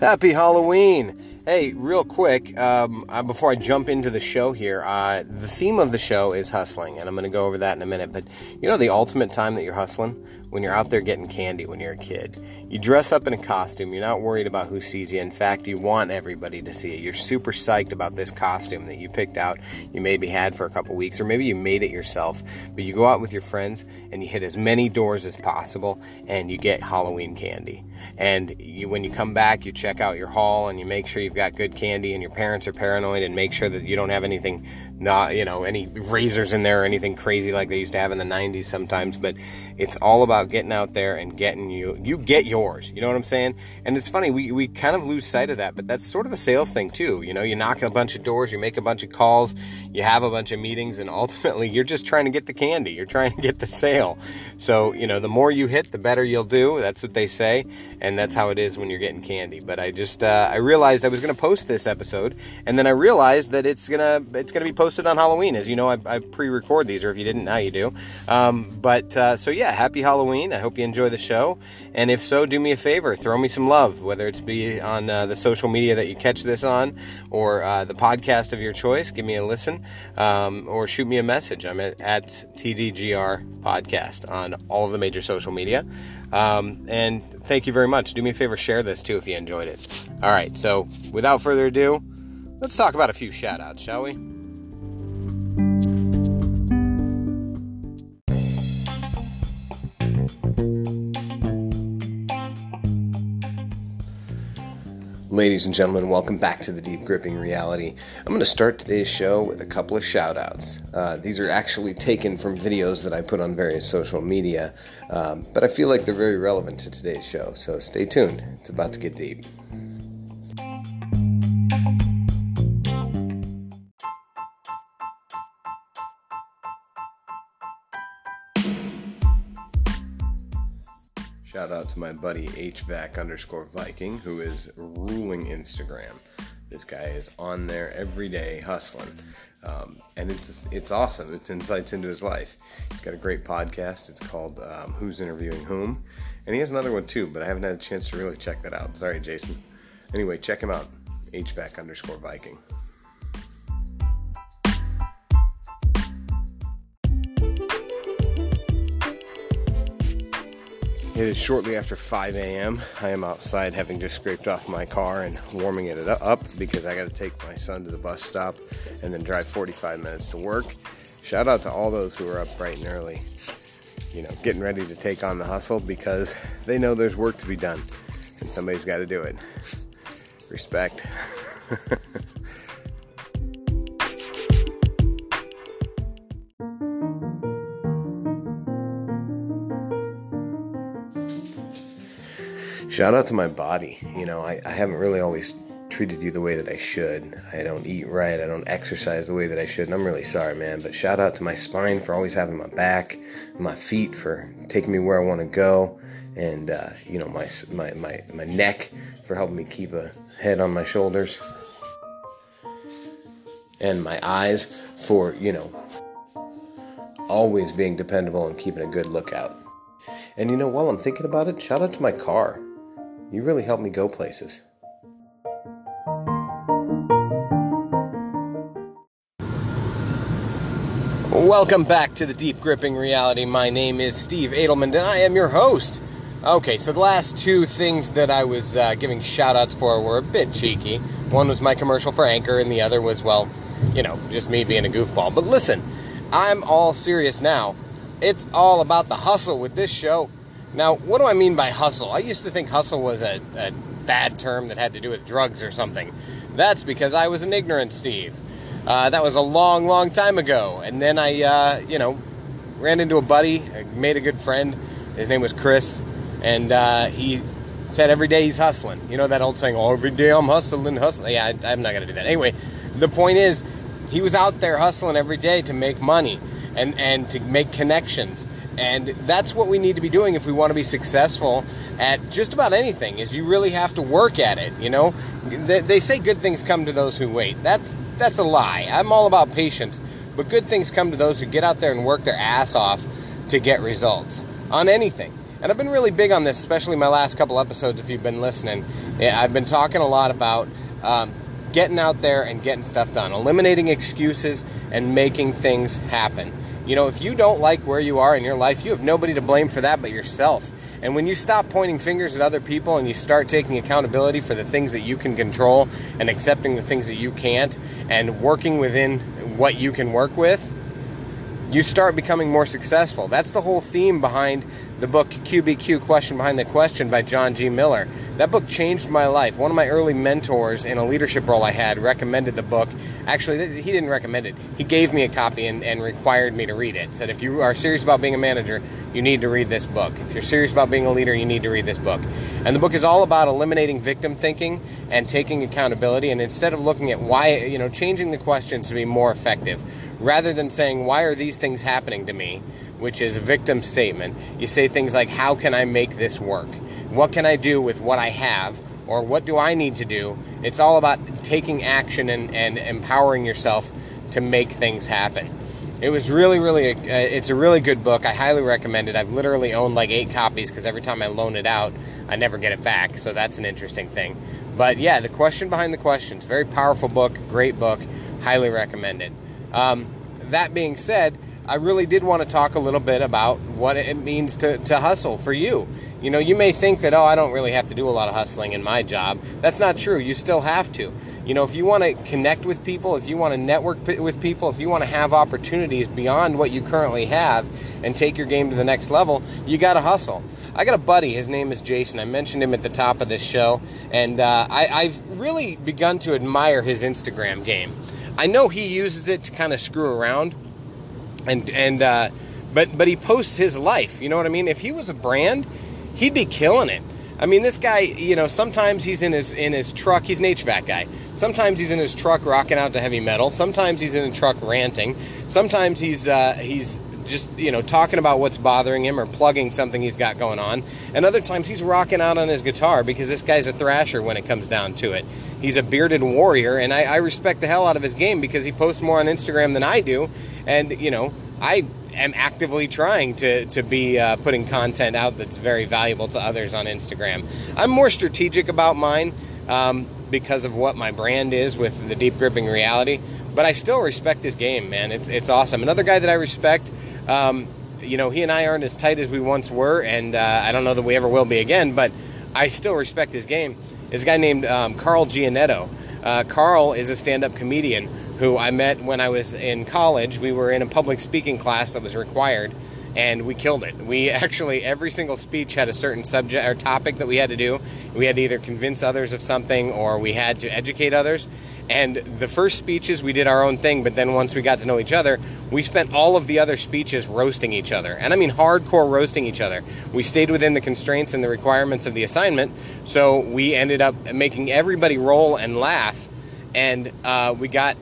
Happy Halloween! Hey, real quick, um, uh, before I jump into the show here, uh, the theme of the show is hustling, and I'm going to go over that in a minute. But you know, the ultimate time that you're hustling? When you're out there getting candy when you're a kid. You dress up in a costume, you're not worried about who sees you. In fact, you want everybody to see it. You're super psyched about this costume that you picked out, you maybe had for a couple weeks, or maybe you made it yourself. But you go out with your friends and you hit as many doors as possible, and you get Halloween candy. And you, when you come back, you check out your haul and you make sure you've got good candy, and your parents are paranoid and make sure that you don't have anything, not you know, any razors in there or anything crazy like they used to have in the 90s sometimes. But it's all about getting out there and getting you. You get yours. You know what I'm saying? And it's funny we we kind of lose sight of that, but that's sort of a sales thing too. You know, you knock a bunch of doors, you make a bunch of calls, you have a bunch of meetings, and ultimately you're just trying to get the candy. You're trying to get the sale. So you know, the more you hit, the better you'll do. That's what they say and that's how it is when you're getting candy. But I just uh, I realized I was going to post this episode, and then I realized that it's gonna it's gonna be posted on Halloween. As you know, I, I pre-record these, or if you didn't, now you do. Um, but uh, so yeah, happy Halloween! I hope you enjoy the show, and if so, do me a favor, throw me some love, whether it's be on uh, the social media that you catch this on, or uh, the podcast of your choice. Give me a listen, um, or shoot me a message. I'm at, at TDGR Podcast on all the major social media. Um, and thank you very much. Do me a favor, share this too if you enjoyed it. All right, so without further ado, let's talk about a few shout outs, shall we? Ladies and gentlemen, welcome back to the Deep Gripping Reality. I'm going to start today's show with a couple of shout outs. Uh, these are actually taken from videos that I put on various social media, um, but I feel like they're very relevant to today's show, so stay tuned. It's about to get deep. Shout out to my buddy HVAC underscore Viking, who is ruling Instagram. This guy is on there every day hustling, um, and it's it's awesome. It's insights into his life. He's got a great podcast. It's called um, Who's Interviewing Whom, and he has another one too, but I haven't had a chance to really check that out. Sorry, Jason. Anyway, check him out. HVAC underscore Viking. It is shortly after 5 a.m. I am outside having just scraped off my car and warming it up because I got to take my son to the bus stop and then drive 45 minutes to work. Shout out to all those who are up bright and early, you know, getting ready to take on the hustle because they know there's work to be done and somebody's got to do it. Respect. shout out to my body. You know, I, I haven't really always treated you the way that I should. I don't eat right. I don't exercise the way that I should. And I'm really sorry, man. But shout out to my spine for always having my back, my feet for taking me where I want to go, and uh, you know my my my my neck for helping me keep a head on my shoulders, and my eyes for you know always being dependable and keeping a good lookout. And you know, while I'm thinking about it, shout out to my car. You really helped me go places. Welcome back to the Deep Gripping Reality. My name is Steve Adelman, and I am your host. Okay, so the last two things that I was uh, giving shout outs for were a bit cheeky. One was my commercial for Anchor, and the other was, well, you know, just me being a goofball. But listen, I'm all serious now. It's all about the hustle with this show. Now, what do I mean by hustle? I used to think hustle was a, a bad term that had to do with drugs or something. That's because I was an ignorant Steve. Uh, that was a long, long time ago. And then I, uh, you know, ran into a buddy, made a good friend. His name was Chris, and uh, he said every day he's hustling. You know that old saying, "Oh, every day I'm hustling, hustling." Yeah, I, I'm not gonna do that. Anyway, the point is, he was out there hustling every day to make money and and to make connections. And that's what we need to be doing if we want to be successful at just about anything. Is you really have to work at it. You know, they, they say good things come to those who wait. That's that's a lie. I'm all about patience, but good things come to those who get out there and work their ass off to get results on anything. And I've been really big on this, especially my last couple episodes. If you've been listening, I've been talking a lot about um, getting out there and getting stuff done, eliminating excuses and making things happen. You know, if you don't like where you are in your life, you have nobody to blame for that but yourself. And when you stop pointing fingers at other people and you start taking accountability for the things that you can control and accepting the things that you can't and working within what you can work with, you start becoming more successful. That's the whole theme behind the book QBQ Question Behind the Question by John G. Miller. That book changed my life. One of my early mentors in a leadership role I had recommended the book. Actually, he didn't recommend it. He gave me a copy and, and required me to read it. Said, if you are serious about being a manager, you need to read this book. If you're serious about being a leader, you need to read this book. And the book is all about eliminating victim thinking and taking accountability. And instead of looking at why, you know, changing the questions to be more effective, rather than saying, why are these things happening to me? Which is a victim statement, you say things like, How can I make this work? What can I do with what I have? Or what do I need to do? It's all about taking action and, and empowering yourself to make things happen. It was really, really, uh, it's a really good book. I highly recommend it. I've literally owned like eight copies because every time I loan it out, I never get it back. So that's an interesting thing. But yeah, The Question Behind the Questions, very powerful book, great book, highly recommended. Um, that being said, I really did want to talk a little bit about what it means to, to hustle for you. You know, you may think that, oh, I don't really have to do a lot of hustling in my job. That's not true. You still have to. You know, if you want to connect with people, if you want to network with people, if you want to have opportunities beyond what you currently have and take your game to the next level, you got to hustle. I got a buddy. His name is Jason. I mentioned him at the top of this show, and uh, I, I've really begun to admire his Instagram game. I know he uses it to kind of screw around and and uh, but but he posts his life. You know what I mean? If he was a brand, he'd be killing it. I mean, this guy, you know, sometimes he's in his in his truck. He's an HVAC guy. Sometimes he's in his truck rocking out to heavy metal. Sometimes he's in a truck ranting. Sometimes he's uh, he's just you know talking about what's bothering him or plugging something he's got going on and other times he's rocking out on his guitar because this guy's a thrasher when it comes down to it he's a bearded warrior and I, I respect the hell out of his game because he posts more on instagram than i do and you know i am actively trying to, to be uh, putting content out that's very valuable to others on instagram i'm more strategic about mine um, because of what my brand is with the deep gripping reality but I still respect his game, man. It's it's awesome. Another guy that I respect um, you know, he and I aren't as tight as we once were, and uh, I don't know that we ever will be again, but I still respect his game. Is a guy named um, Carl Gianetto. Uh, Carl is a stand up comedian who I met when I was in college. We were in a public speaking class that was required and we killed it. We actually every single speech had a certain subject or topic that we had to do. We had to either convince others of something or we had to educate others. And the first speeches we did our own thing, but then once we got to know each other, we spent all of the other speeches roasting each other. And I mean hardcore roasting each other. We stayed within the constraints and the requirements of the assignment, so we ended up making everybody roll and laugh. And uh, we got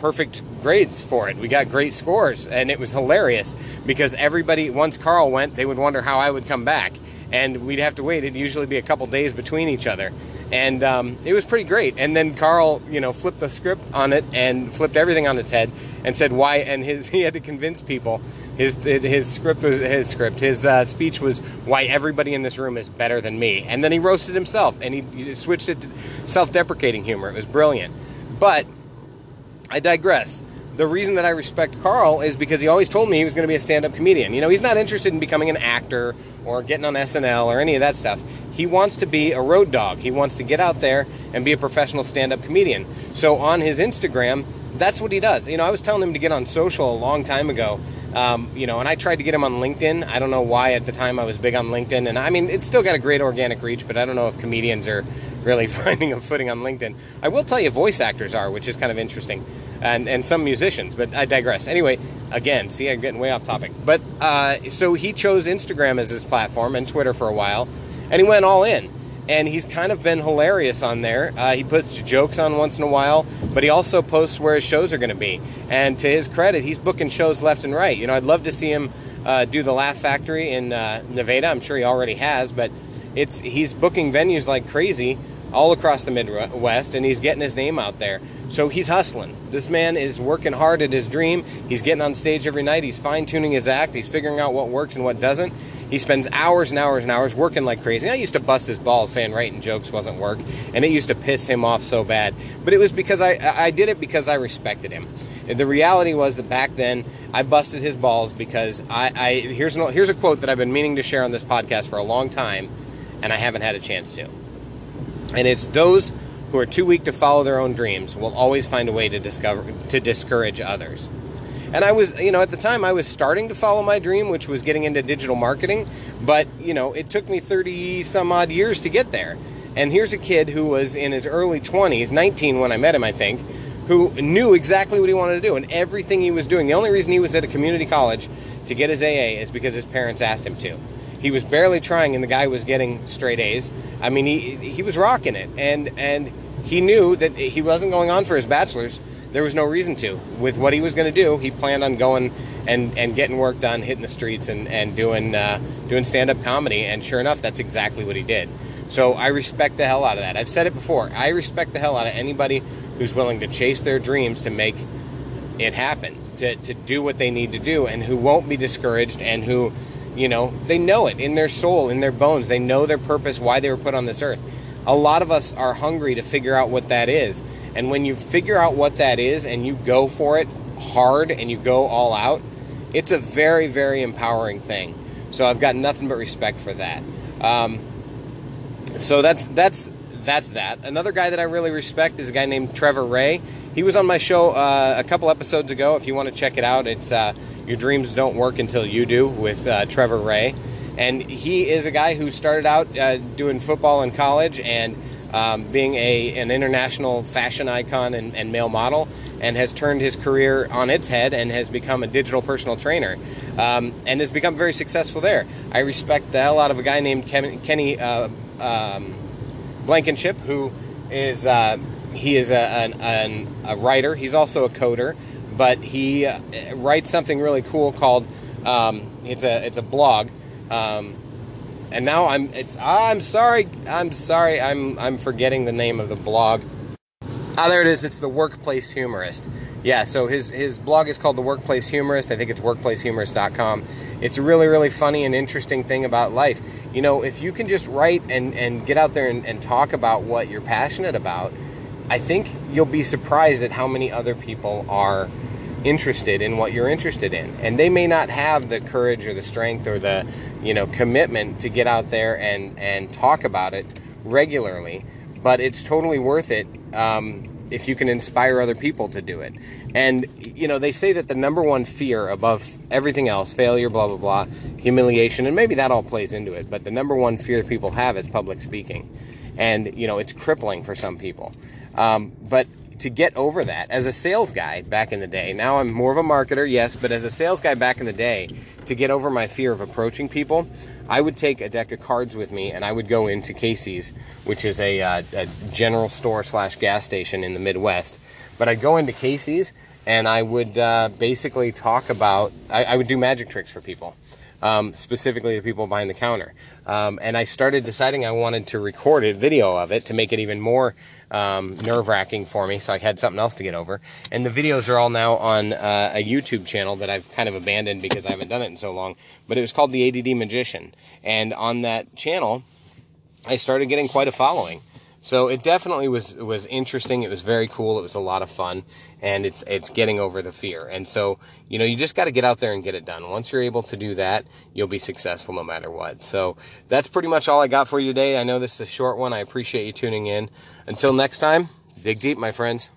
perfect grades for it. We got great scores, and it was hilarious because everybody, once Carl went, they would wonder how I would come back, and we'd have to wait. It'd usually be a couple days between each other, and um, it was pretty great. And then Carl, you know, flipped the script on it and flipped everything on its head and said why. And his he had to convince people. His his script was his script. His uh, speech was why everybody in this room is better than me. And then he roasted himself and he, he switched it to self-deprecating humor. It was brilliant, but I digress. The reason that I respect Carl is because he always told me he was going to be a stand up comedian. You know, he's not interested in becoming an actor or getting on SNL or any of that stuff. He wants to be a road dog. He wants to get out there and be a professional stand up comedian. So on his Instagram, that's what he does. You know, I was telling him to get on social a long time ago. Um, you know, and I tried to get him on LinkedIn. I don't know why at the time I was big on LinkedIn, and I mean, it's still got a great organic reach, but I don't know if comedians are really finding a footing on LinkedIn. I will tell you, voice actors are, which is kind of interesting, and and some musicians. But I digress. Anyway, again, see, I'm getting way off topic. But uh, so he chose Instagram as his platform and Twitter for a while, and he went all in. And he's kind of been hilarious on there. Uh, he puts jokes on once in a while, but he also posts where his shows are going to be. And to his credit, he's booking shows left and right. You know, I'd love to see him uh, do the Laugh Factory in uh, Nevada. I'm sure he already has, but it's he's booking venues like crazy all across the Midwest, and he's getting his name out there. So he's hustling. This man is working hard at his dream. He's getting on stage every night. He's fine tuning his act. He's figuring out what works and what doesn't. He spends hours and hours and hours working like crazy. I used to bust his balls saying writing jokes wasn't work, and it used to piss him off so bad. But it was because I I did it because I respected him. And the reality was that back then I busted his balls because I, I here's an, here's a quote that I've been meaning to share on this podcast for a long time, and I haven't had a chance to. And it's those who are too weak to follow their own dreams will always find a way to discover to discourage others. And I was, you know, at the time I was starting to follow my dream, which was getting into digital marketing, but, you know, it took me 30 some odd years to get there. And here's a kid who was in his early 20s, 19 when I met him, I think, who knew exactly what he wanted to do and everything he was doing. The only reason he was at a community college to get his AA is because his parents asked him to. He was barely trying, and the guy was getting straight A's. I mean, he he was rocking it, and and he knew that he wasn't going on for his bachelor's there was no reason to. With what he was going to do, he planned on going and, and getting work done, hitting the streets, and and doing uh, doing stand up comedy. And sure enough, that's exactly what he did. So I respect the hell out of that. I've said it before. I respect the hell out of anybody who's willing to chase their dreams to make it happen, to, to do what they need to do, and who won't be discouraged, and who, you know, they know it in their soul, in their bones. They know their purpose, why they were put on this earth. A lot of us are hungry to figure out what that is and when you figure out what that is and you go for it hard and you go all out, it's a very, very empowering thing. So I've got nothing but respect for that. Um, so that's that's that's that. Another guy that I really respect is a guy named Trevor Ray. He was on my show uh, a couple episodes ago. If you want to check it out, it's uh, "Your Dreams Don't Work Until You Do" with uh, Trevor Ray, and he is a guy who started out uh, doing football in college and um, being a, an international fashion icon and, and, male model, and has turned his career on its head and has become a digital personal trainer, um, and has become very successful there. I respect the hell out of a guy named Kenny uh, um, Blankenship, who is uh, he is a, an, an, a, writer. He's also a coder, but he uh, writes something really cool called um, it's a it's a blog. Um, and now I'm it's I'm sorry I'm sorry I'm I'm forgetting the name of the blog. Ah, there it is. It's the Workplace Humorist. Yeah, so his his blog is called the Workplace Humorist. I think it's workplacehumorist.com. It's a really really funny and interesting thing about life. You know, if you can just write and and get out there and, and talk about what you're passionate about, I think you'll be surprised at how many other people are interested in what you're interested in and they may not have the courage or the strength or the you know commitment to get out there and and talk about it regularly but it's totally worth it um, if you can inspire other people to do it. And you know they say that the number one fear above everything else failure blah blah blah humiliation and maybe that all plays into it but the number one fear people have is public speaking. And you know it's crippling for some people. Um, but to get over that as a sales guy back in the day. Now I'm more of a marketer, yes, but as a sales guy back in the day, to get over my fear of approaching people, I would take a deck of cards with me and I would go into Casey's, which is a, uh, a general store slash gas station in the Midwest. But I'd go into Casey's and I would uh, basically talk about, I, I would do magic tricks for people um, specifically the people behind the counter. Um, and I started deciding I wanted to record a video of it to make it even more um, nerve wracking for me, so I had something else to get over. And the videos are all now on uh, a YouTube channel that I've kind of abandoned because I haven't done it in so long. But it was called The ADD Magician. And on that channel, I started getting quite a following. So it definitely was was interesting. It was very cool. It was a lot of fun, and it's it's getting over the fear. And so you know you just got to get out there and get it done. Once you're able to do that, you'll be successful no matter what. So that's pretty much all I got for you today. I know this is a short one. I appreciate you tuning in. Until next time, dig deep, my friends.